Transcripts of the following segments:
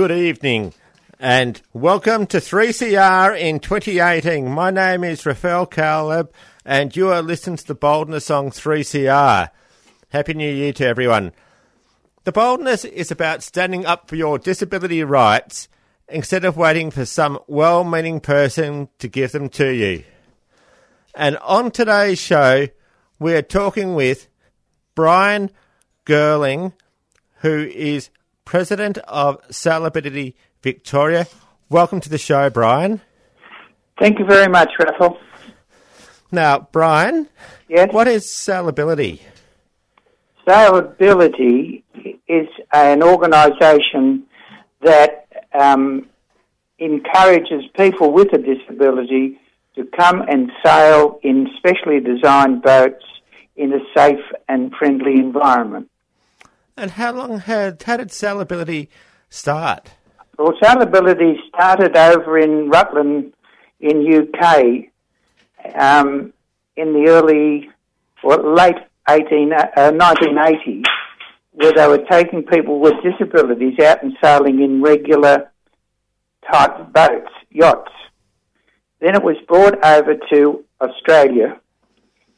Good evening and welcome to 3CR in 2018. My name is Raphael Kaleb and you are listening to the Boldness song 3CR. Happy New Year to everyone. The boldness is about standing up for your disability rights instead of waiting for some well meaning person to give them to you. And on today's show, we are talking with Brian Girling, who is president of Sailability Victoria. Welcome to the show, Brian. Thank you very much, Raphael. Now, Brian, Yes, what is Sailability? Salability is an organisation that um, encourages people with a disability to come and sail in specially designed boats in a safe and friendly environment. And how long had how did Sailability start? Well, Sailability started over in Rutland in UK um, in the early, or late 18, uh, 1980s, where they were taking people with disabilities out and sailing in regular type boats, yachts. Then it was brought over to Australia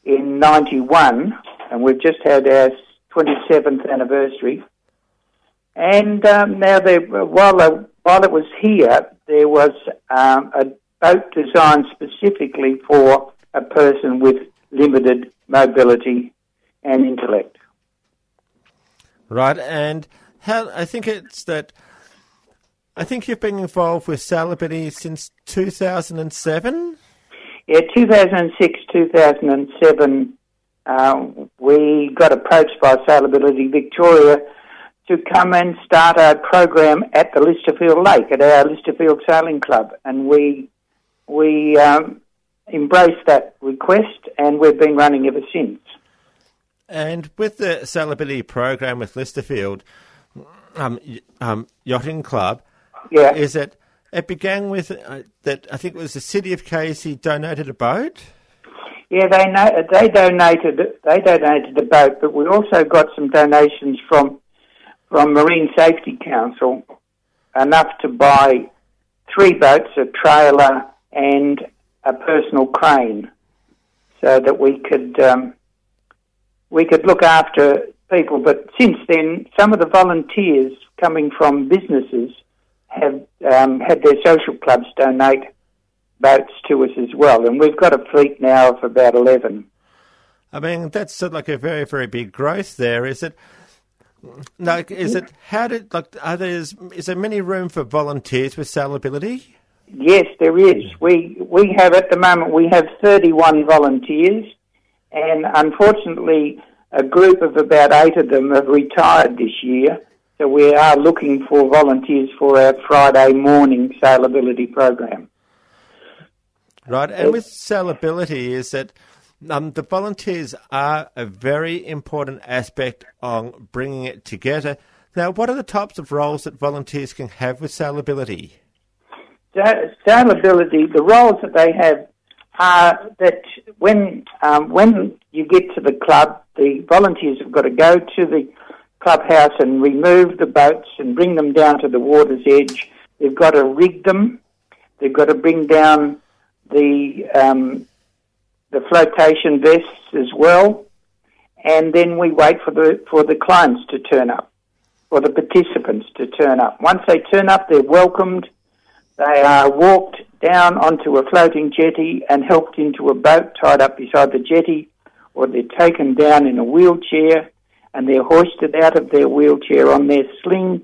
in 91, and we've just had our 27th anniversary. And um, now, they, while, while it was here, there was um, a boat designed specifically for a person with limited mobility and intellect. Right, and how I think it's that I think you've been involved with Sailability since 2007. Yeah, 2006, 2007, uh, we got approached by Sailability Victoria to come and start a program at the Lysterfield Lake at our Lysterfield Sailing Club, and we we um, embraced that request, and we've been running ever since. And with the Sailability program with Lysterfield um, um, Yachting Club, Yeah, is that it began with uh, that I think it was the city of Casey donated a boat. Yeah, they they donated they donated the boat, but we also got some donations from from Marine Safety Council, enough to buy three boats, a trailer, and a personal crane, so that we could um, we could look after people. But since then, some of the volunteers coming from businesses have um, had their social clubs donate boats to us as well, and we've got a fleet now of about eleven. I mean, that's uh, like a very, very big growth there. Is it? Like, is it? How did like? Are there is there many room for volunteers with Sailability? Yes, there is. We we have at the moment we have 31 volunteers, and unfortunately, a group of about eight of them have retired this year. So we are looking for volunteers for our Friday morning sailability program. Right, and with Sailability, is that um, the volunteers are a very important aspect on bringing it together. Now, what are the types of roles that volunteers can have with Sailability? Sa- Sailability, the roles that they have are that when um, when you get to the club, the volunteers have got to go to the clubhouse and remove the boats and bring them down to the water's edge. They've got to rig them. They've got to bring down the um, the flotation vests as well, and then we wait for the for the clients to turn up, or the participants to turn up. Once they turn up, they're welcomed. They are walked down onto a floating jetty and helped into a boat tied up beside the jetty, or they're taken down in a wheelchair and they're hoisted out of their wheelchair on their sling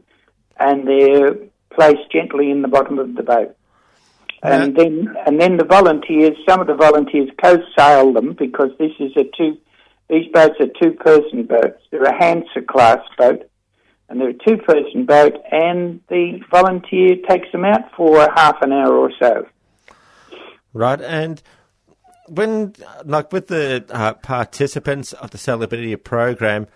and they're placed gently in the bottom of the boat. And then and then the volunteers. Some of the volunteers co-sail them because this is a two. These boats are two-person boats. They're a Hansa class boat, and they're a two-person boat. And the volunteer takes them out for half an hour or so. Right, and when like with the uh, participants of the Sailability program,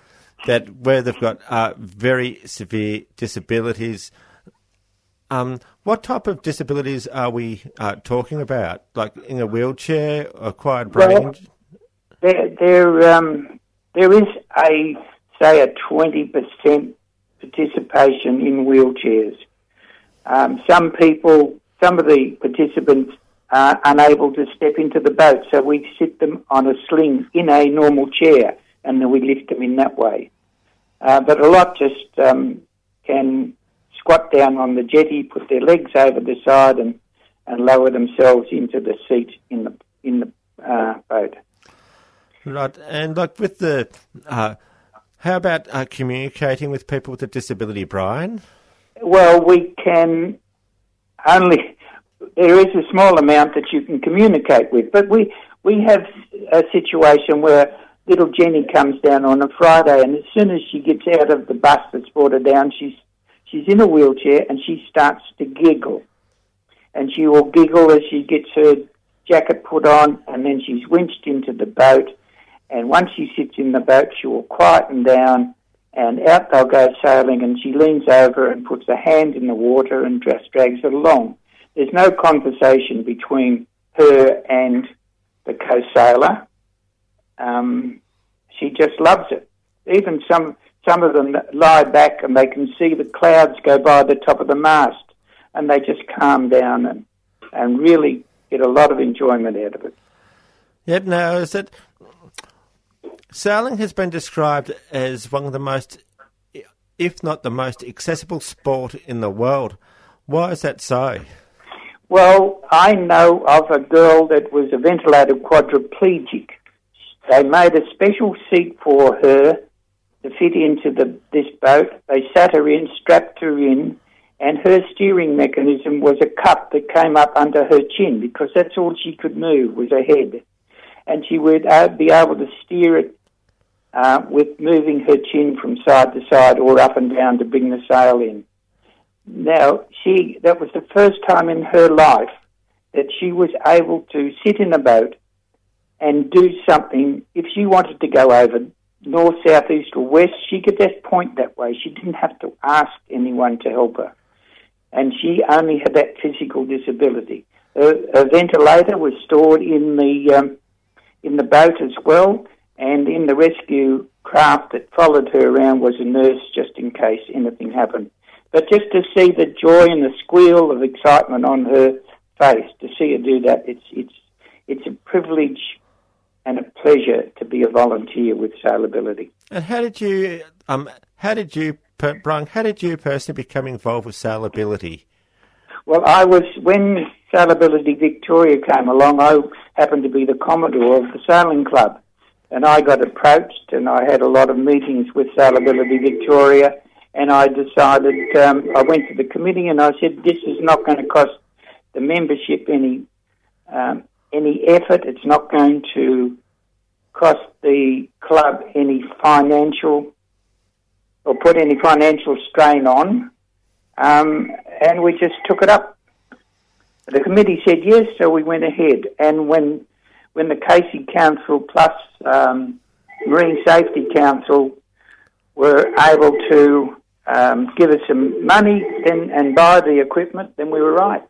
that where they've got uh, very severe disabilities. Um, what type of disabilities are we uh, talking about? Like in a wheelchair, acquired brain? Well, there, there, um, there is a say a twenty percent participation in wheelchairs. Um, some people, some of the participants are unable to step into the boat, so we sit them on a sling in a normal chair, and then we lift them in that way. Uh, but a lot just um, can squat down on the jetty, put their legs over the side, and, and lower themselves into the seat in the in the uh, boat. Right, and like with the, uh, how about uh, communicating with people with a disability, Brian? Well, we can only there is a small amount that you can communicate with, but we we have a situation where little Jenny comes down on a Friday, and as soon as she gets out of the bus that's brought her down, she's she's in a wheelchair and she starts to giggle, and she will giggle as she gets her jacket put on, and then she's winched into the boat, and once she sits in the boat, she will quieten down, and out they'll go sailing, and she leans over and puts a hand in the water and just drags it along. There's no conversation between her and the co-sailor um, she just loves it. Even some some of them lie back and they can see the clouds go by the top of the mast, and they just calm down and and really get a lot of enjoyment out of it. Yep. Now, is it sailing has been described as one of the most, if not the most accessible sport in the world. Why is that so? Well, I know of a girl that was a ventilated quadriplegic they made a special seat for her to fit into the, this boat. They sat her in, strapped her in, and her steering mechanism was a cup that came up under her chin because that's all she could move was her head. And she would uh, be able to steer it uh, with moving her chin from side to side or up and down to bring the sail in. Now, she, that was the first time in her life that she was able to sit in a boat and do something. If she wanted to go over north, south, east, or west, she could just point that way. She didn't have to ask anyone to help her. And she only had that physical disability. Her, ventilator was stored in the um, in the boat as well, and in the rescue craft that followed her around was a nurse just in case anything happened. But just to see the joy and the squeal of excitement on her face, to see her do that, it's it's it's a privilege and a pleasure to be a volunteer with Sailability. And how did you, um, how did you, Brian, how did you personally become involved with Sailability? Well, I was, when Sailability Victoria came along, I happened to be the Commodore of the Sailing Club. And I got approached and I had a lot of meetings with Sailability Victoria and I decided, um, I went to the committee and I said, this is not going to cost the membership any um, any effort. It's not going to cost the club any financial or put any financial strain on. Um, and we just took it up. The committee said yes, so we went ahead. And when when the Casey Council plus um, Marine Safety Council were able to um, give us some money then, and buy the equipment, then we were right.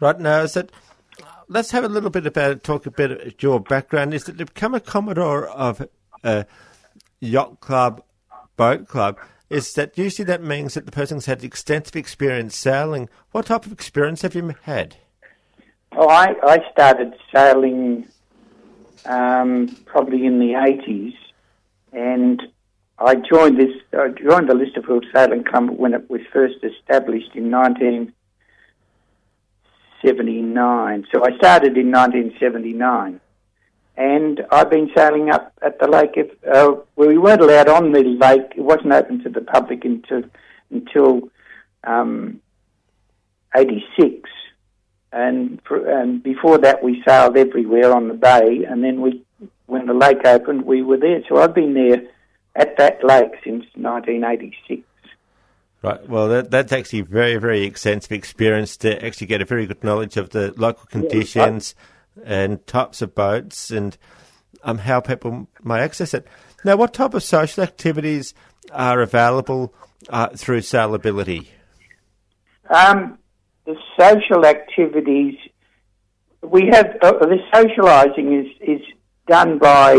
Right now, is it let's have a little bit about talk a bit about your background. Is that to become a commodore of a yacht club, boat club? Is that usually that means that the person's had extensive experience sailing? What type of experience have you had? Oh, I, I started sailing um, probably in the eighties, and I joined this. I joined the Lysterfield Sailing Club when it was first established in nineteen 79. So I started in 1979. And I've been sailing up at the lake. Of, uh, well, we weren't allowed on the lake. It wasn't open to the public until until um, 86. and, and before that we sailed everywhere on the bay, and then we, when the lake opened, we were there. So I've been there at that lake since 1986. Right. Well, that, that's actually very, very extensive experience to actually get a very good knowledge of the local conditions yeah, and types of boats and um, how people may access it. Now, what type of social activities are available uh, through Sailability? Um, the social activities we have uh, the socialising is is done by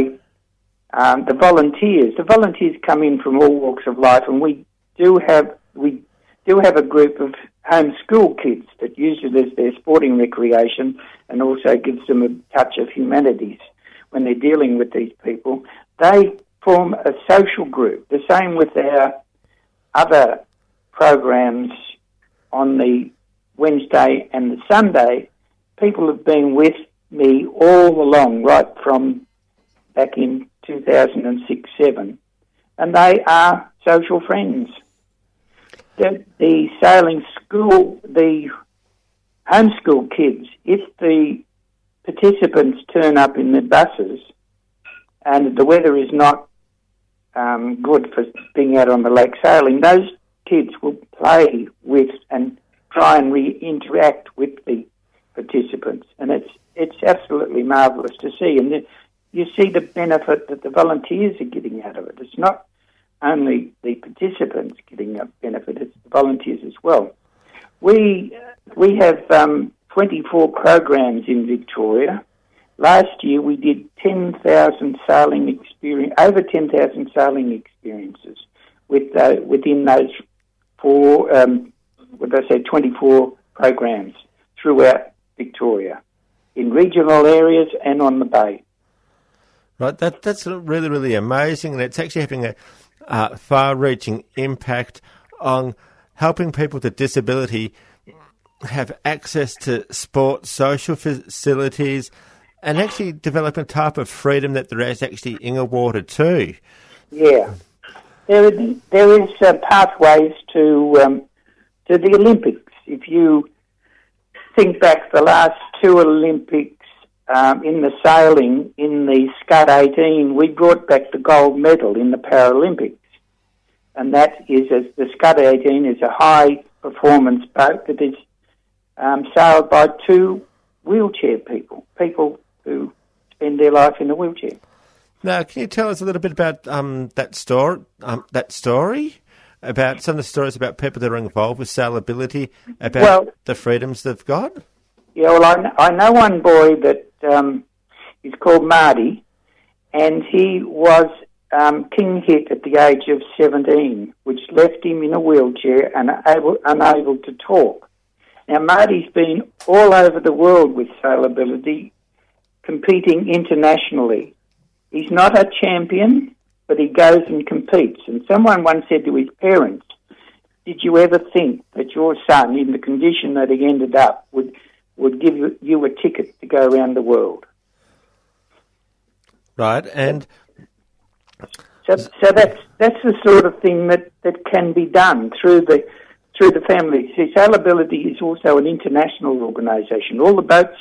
um, the volunteers. The volunteers come in from all walks of life, and we do have we do have a group of homeschool kids that use it as their sporting recreation, and also gives them a touch of humanities when they're dealing with these people. They form a social group. The same with our other programs on the Wednesday and the Sunday. People have been with me all along, right from back in 2006 7, and they are social friends. The, the sailing school, the homeschool kids, if the participants turn up in the buses and the weather is not um, good for being out on the lake sailing, those kids will play with and try and re- interact with the participants, and it's it's absolutely marvellous to see. And the, you see the benefit that the volunteers are getting out of it. It's not only the participants getting a benefit; it's the volunteers as well. We we have um, 24 programs in Victoria. Last year we did 10,000 sailing experience, over 10,000 sailing experiences with uh, within those four, um, what did I say, 24 programs throughout Victoria in regional areas and on the bay. Right, that that's really really amazing, and it's actually having a uh, far-reaching impact on helping people with disability have access to sport, social facilities, and actually develop a type of freedom that there is actually in the water too. Yeah, there there is uh, pathways to um, to the Olympics. If you think back the last two Olympics um, in the sailing in the Scud 18, we brought back the gold medal in the Paralympics. And that is, as the Scud 18 is a high performance boat that is um, sailed by two wheelchair people, people who spend their life in a wheelchair. Now, can you tell us a little bit about um, that story? Um, that story about some of the stories about people that are involved with sailability, about well, the freedoms they've got. Yeah, well, I, I know one boy that um, is called Marty, and he was um, king hit at the age of 17, which left him in a wheelchair and able, unable to talk. Now, Marty's been all over the world with sailability, competing internationally. He's not a champion, but he goes and competes. And someone once said to his parents, Did you ever think that your son, in the condition that he ended up, would, would give you a ticket to go around the world? Right, and. So, so that's that's the sort of thing that, that can be done through the through the family. See, Sailability is also an international organisation. All the boats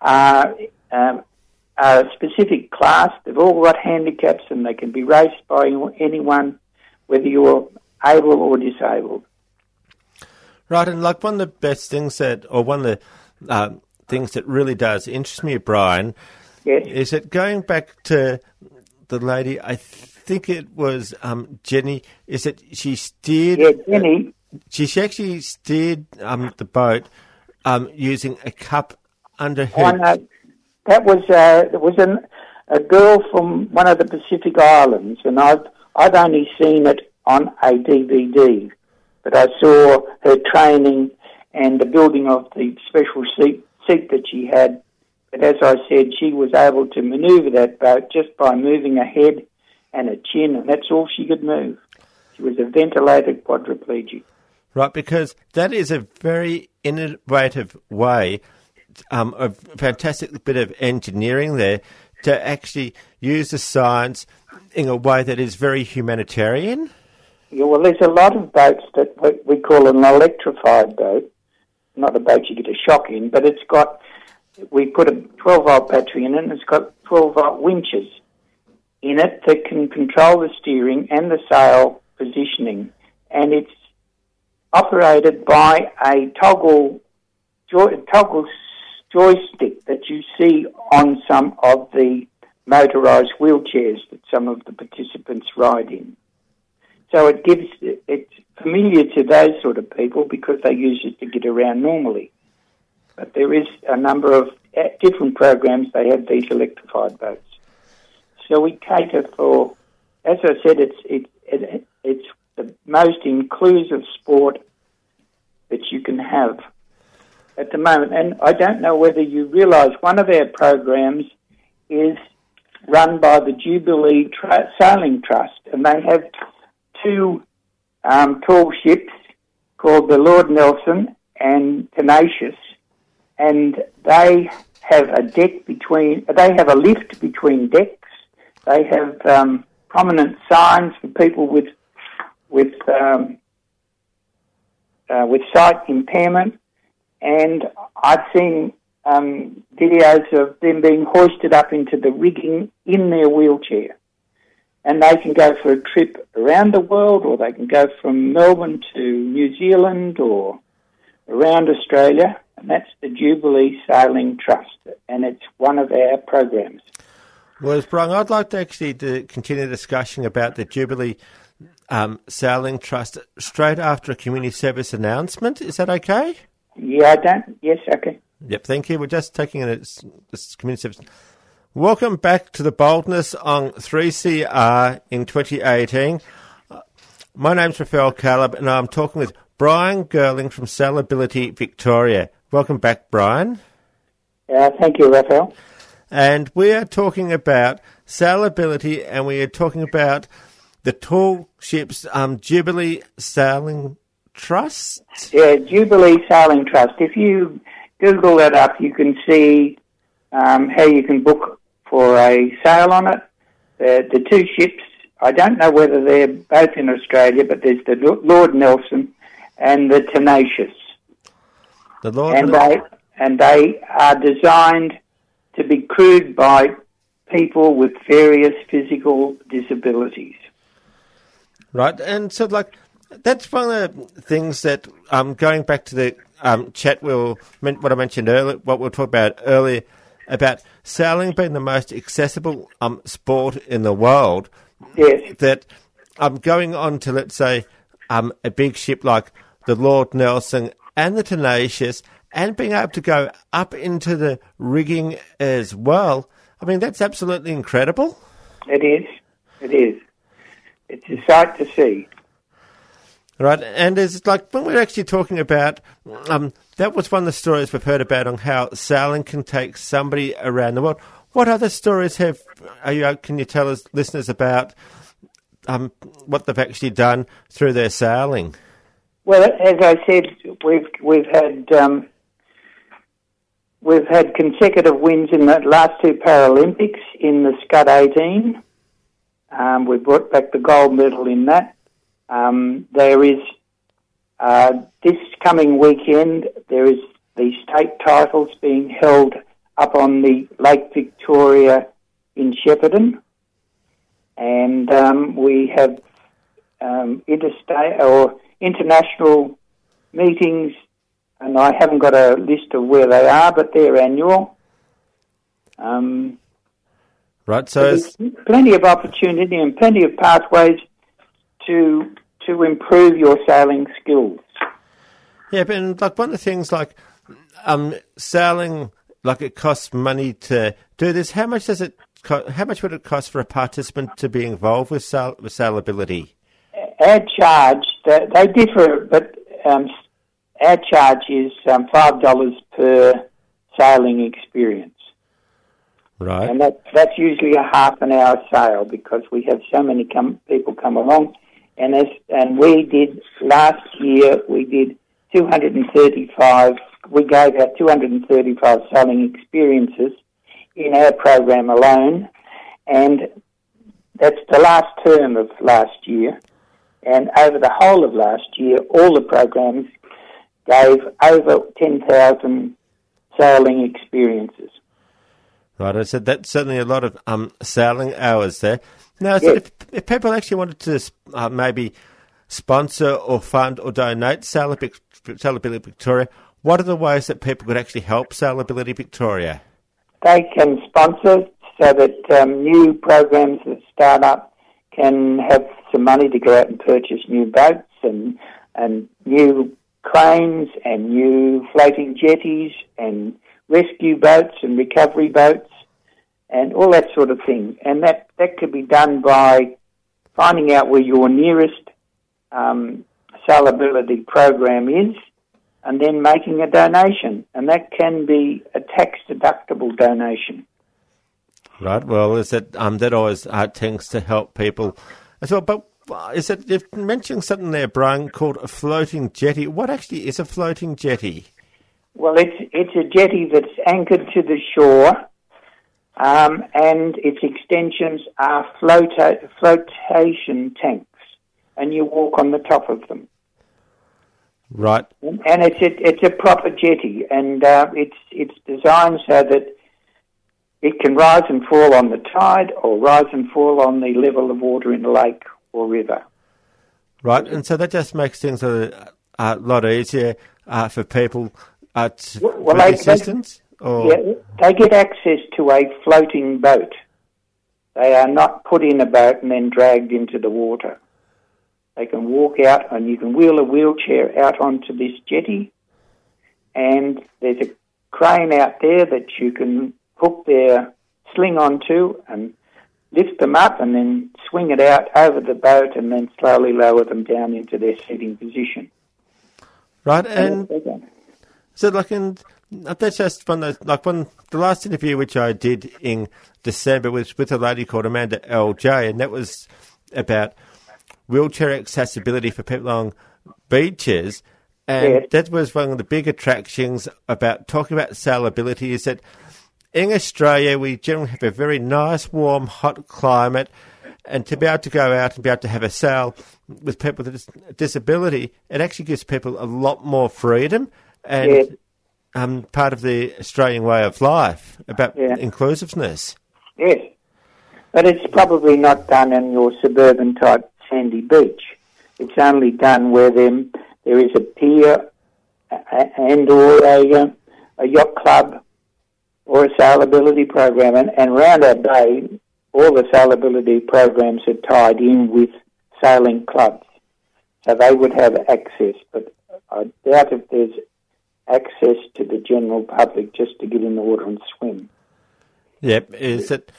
are, um, are a specific class. They've all got handicaps and they can be raced by anyone, whether you're able or disabled. Right, and like one of the best things that, or one of the uh, things that really does interest me, Brian, yes. is that going back to the lady, I think it was um, Jenny, is that she steered. Yeah, Jenny she she actually steered um, the boat um, using a cup under her. Oh, no. That was uh, was an, a girl from one of the Pacific Islands, and I've I've only seen it on a DVD, but I saw her training and the building of the special seat seat that she had. But as I said, she was able to manoeuvre that boat just by moving a head and a chin, and that's all she could move. She was a ventilated quadriplegic right? Because that is a very innovative way, um, a fantastic bit of engineering there to actually use the science in a way that is very humanitarian. Yeah, well, there's a lot of boats that we call an electrified boat not a boat you get a shock in, but it's got we put a 12 volt battery in it, and it's got 12 volt winches in it that can control the steering and the sail positioning, and it's operated by a toggle joy, toggle joystick that you see on some of the motorised wheelchairs that some of the participants ride in. So it gives it's familiar to those sort of people because they use it to get around normally. But there is a number of eh, different programs they have these electrified boats. So we cater for, as I said, it's it, it, it's the most inclusive sport that you can have at the moment. And I don't know whether you realise one of our programs is run by the Jubilee Tra- Sailing Trust, and they have two um, tall ships called the Lord Nelson and Tenacious, and they have a deck between. They have a lift between decks. They have um, prominent signs for people with with um, uh, with sight impairment, and I've seen um, videos of them being hoisted up into the rigging in their wheelchair. And they can go for a trip around the world, or they can go from Melbourne to New Zealand or around Australia. And that's the Jubilee Sailing Trust, and it's one of our programs. Well, Brian, I'd like to actually to continue the discussion about the Jubilee um, Sailing Trust straight after a community service announcement. Is that okay? Yeah, I don't. Yes, okay. Yep, thank you. We're just taking a, community service. Welcome back to the boldness on 3CR in 2018. Uh, my name's Raphael Kaleb, and I'm talking with Brian Girling from Sailability Victoria. Welcome back, Brian. Uh, thank you, Raphael. And we are talking about sailability, and we are talking about the tall ships um, Jubilee Sailing Trust. Yeah, Jubilee Sailing Trust. If you Google that up, you can see um, how you can book for a sail on it. The, the two ships, I don't know whether they're both in Australia, but there's the Lord Nelson and the Tenacious. The Lord and they and they are designed to be crewed by people with various physical disabilities. Right, and so like that's one of the things that um, going back to the um, chat, we'll what I mentioned earlier, what we'll talk about earlier about sailing being the most accessible um, sport in the world. Yes. That I'm um, going on to let's say um, a big ship like the Lord Nelson and the Tenacious, and being able to go up into the rigging as well. I mean, that's absolutely incredible. It is. It is. It's a sight to see. Right, and it's like when we're actually talking about um, that was one of the stories we've heard about on how sailing can take somebody around the world. What other stories have are you? Can you tell us listeners about um, what they've actually done through their sailing? Well, as I said, we've we've had um, we've had consecutive wins in the last two Paralympics in the Scud 18. Um, we brought back the gold medal in that. Um, there is uh, this coming weekend. There is the state titles being held up on the Lake Victoria in Shepparton, and um, we have um, interstate or international meetings. And I haven't got a list of where they are, but they're annual. Um, Right. So there's plenty of opportunity and plenty of pathways to to improve your sailing skills. Yeah, but like one of the things like um, sailing, like it costs money to do this. How much does it? Co- how much would it cost for a participant to be involved with sail- with sailability? Our charge they differ, but um, our charge is um, five dollars per sailing experience. Right. And that, that's usually a half an hour sail because we have so many come, people come along. And as, and we did, last year, we did 235, we gave out 235 sailing experiences in our program alone. And that's the last term of last year. And over the whole of last year, all the programs gave over 10,000 sailing experiences. Right, I said that's certainly a lot of um, sailing hours there. Now, Yes. if, if people actually wanted to uh, maybe sponsor or fund or donate Sailability Sailability Victoria, what are the ways that people could actually help Sailability Victoria? They can sponsor so that um, new programs that start up can have some money to go out and purchase new boats and, and new cranes and new floating jetties and rescue boats and recovery boats and all that sort of thing. And that, that could be done by finding out where your nearest um, sailability program is and then making a donation. And that can be a tax deductible donation. Right. Well, is that um, that always uh, tends to help people as well. But uh, is it you've mentioned something there, Brian, called a floating jetty? What actually is a floating jetty? Well, it's it's a jetty that's anchored to the shore, um, and its extensions are floata- flotation tanks, and you walk on the top of them. Right. And it's a, it's a proper jetty, and uh, it's it's designed so that it can rise and fall on the tide, or rise and fall on the level of water in a lake or river. Right. And so that just makes things a, a lot easier uh, for people uh, to, Well, for they- assistance. Or Yeah, they get access to a floating boat. They are not put in a boat and then dragged into the water. They can walk out and you can wheel a wheelchair out onto this jetty and there's a crane out there that you can hook their sling onto and lift them up and then swing it out over the boat and then slowly lower them down into their seating position. right. And So, like, in that's just one of those, like one the last interview which I did in December was with a lady called Amanda LJ, and that was about wheelchair accessibility for people on beaches. And Yes. that was one of the big attractions about talking about sailability is that in Australia we generally have a very nice, warm, hot climate. And to be able to go out and be able to have a sail with people with a disability, it actually gives people a lot more freedom. And Yes. Um, part of the Australian way of life about Yeah. inclusiveness. Yes. But it's probably not done in your suburban type sandy beach. It's only done where there, there is a pier and or a, uh, a yacht club or a sailability program. And, and around our bay, all the sailability programs are tied in with sailing clubs. So they would have access, but I doubt if there's access to the general public just to get in the water and swim. Yep, is that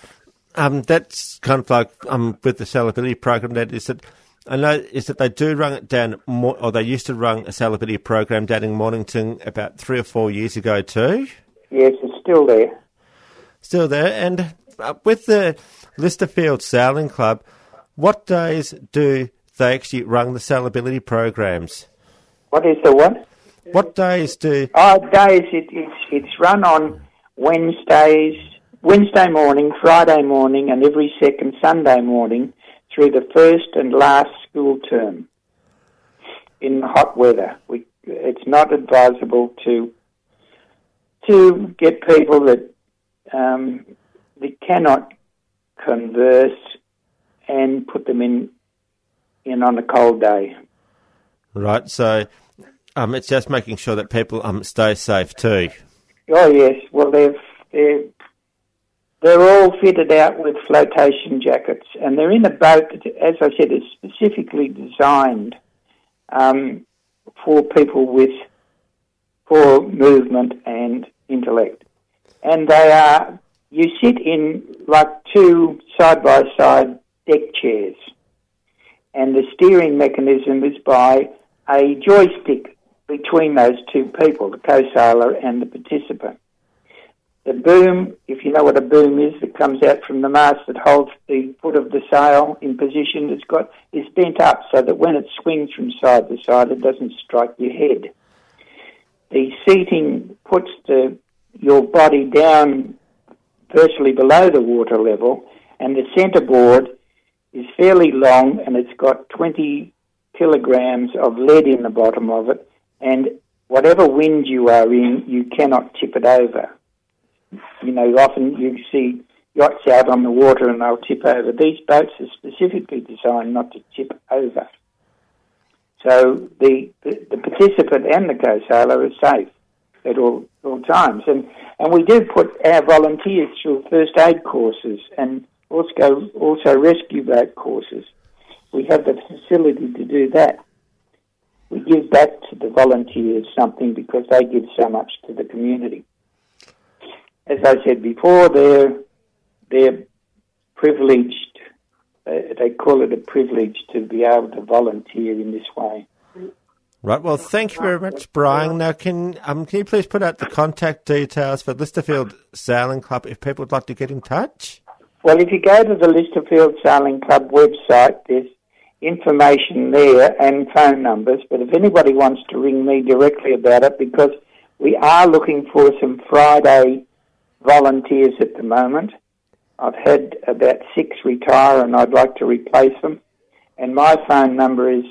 um, that's kind of like um, with the sailability program. That is that I know is that they do run it down, more, or they used to run a sailability program down in Mornington about three or four years ago too. Yes, it's still there. Still there, and uh, with the Lysterfield Sailing Club, what days do they actually run the sailability programs? What is the what? What days do Oh, days. It, it's it's run on Wednesdays, Wednesday morning, Friday morning, and every second Sunday morning through the first and last school term. In hot weather, we it's not advisable to to get people that um, that cannot converse and put them in in on a cold day. right? So um, it's just making sure that people um, stay safe too. Oh yes, well they've they're they're all fitted out with flotation jackets, and they're in a boat that, as I said, is specifically designed um, for people with poor movement and intellect. And they are you sit in like two side by side deck chairs, and the steering mechanism is by a joystick between those two people, the co-sailor and the participant. The boom, if you know what a boom is, that comes out from the mast that holds the foot of the sail in position, it's got is bent up so that when it swings from side to side, it doesn't strike your head. The seating puts the your body down virtually below the water level, and the centre board is fairly long, and it's got 20 kilograms of lead in the bottom of it, and whatever wind you are in, you cannot tip it over. You know, often you see yachts out on the water and they'll tip over. These boats are specifically designed not to tip over. So the, the, the participant and the co-sailor are safe at all, all times. And, and we do put our volunteers through first aid courses and also, also rescue boat courses. We have the facility to do that. We give back to the volunteers something because they give so much to the community. As I said before, they're, they're privileged. They call it a privilege to be able to volunteer in this way. Right. Well, thank you very much, Brian. Now, can um, can you please put out the contact details for Lysterfield Sailing Club if people would like to get in touch? Well, if you go to the Lysterfield Sailing Club website, there's information there and phone numbers. But if anybody wants to ring me directly about it, because we are looking for some Friday volunteers at the moment. I've had about six retire and I'd like to replace them. And my phone number is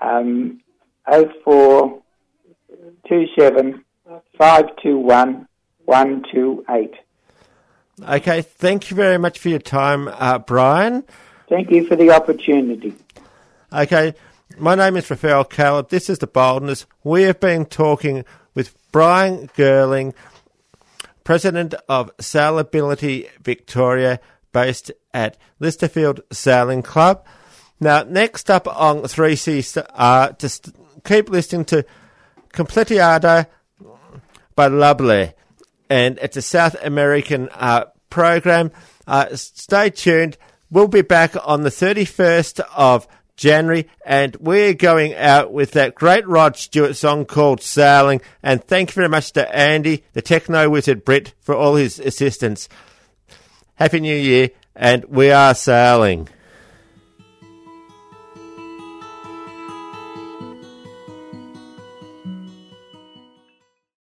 um, 0427 521 128. Okay, thank you very much for your time, uh, Brian. Thank you for the opportunity. Okay, my name is Raphael Kaleb. This is The Boldness. We have been talking with Brian Girling, President of Sailability Victoria, based at Lysterfield Sailing Club. Now, next up on 3C, uh, just keep listening to Completiada by Lovely. And it's a South American uh, program. Uh, stay tuned. We'll be back on the 31st of January, and we're going out with that great Rod Stewart song called Sailing. And thank you very much to Andy, the techno wizard Britt, for all his assistance. Happy New Year, and we are sailing.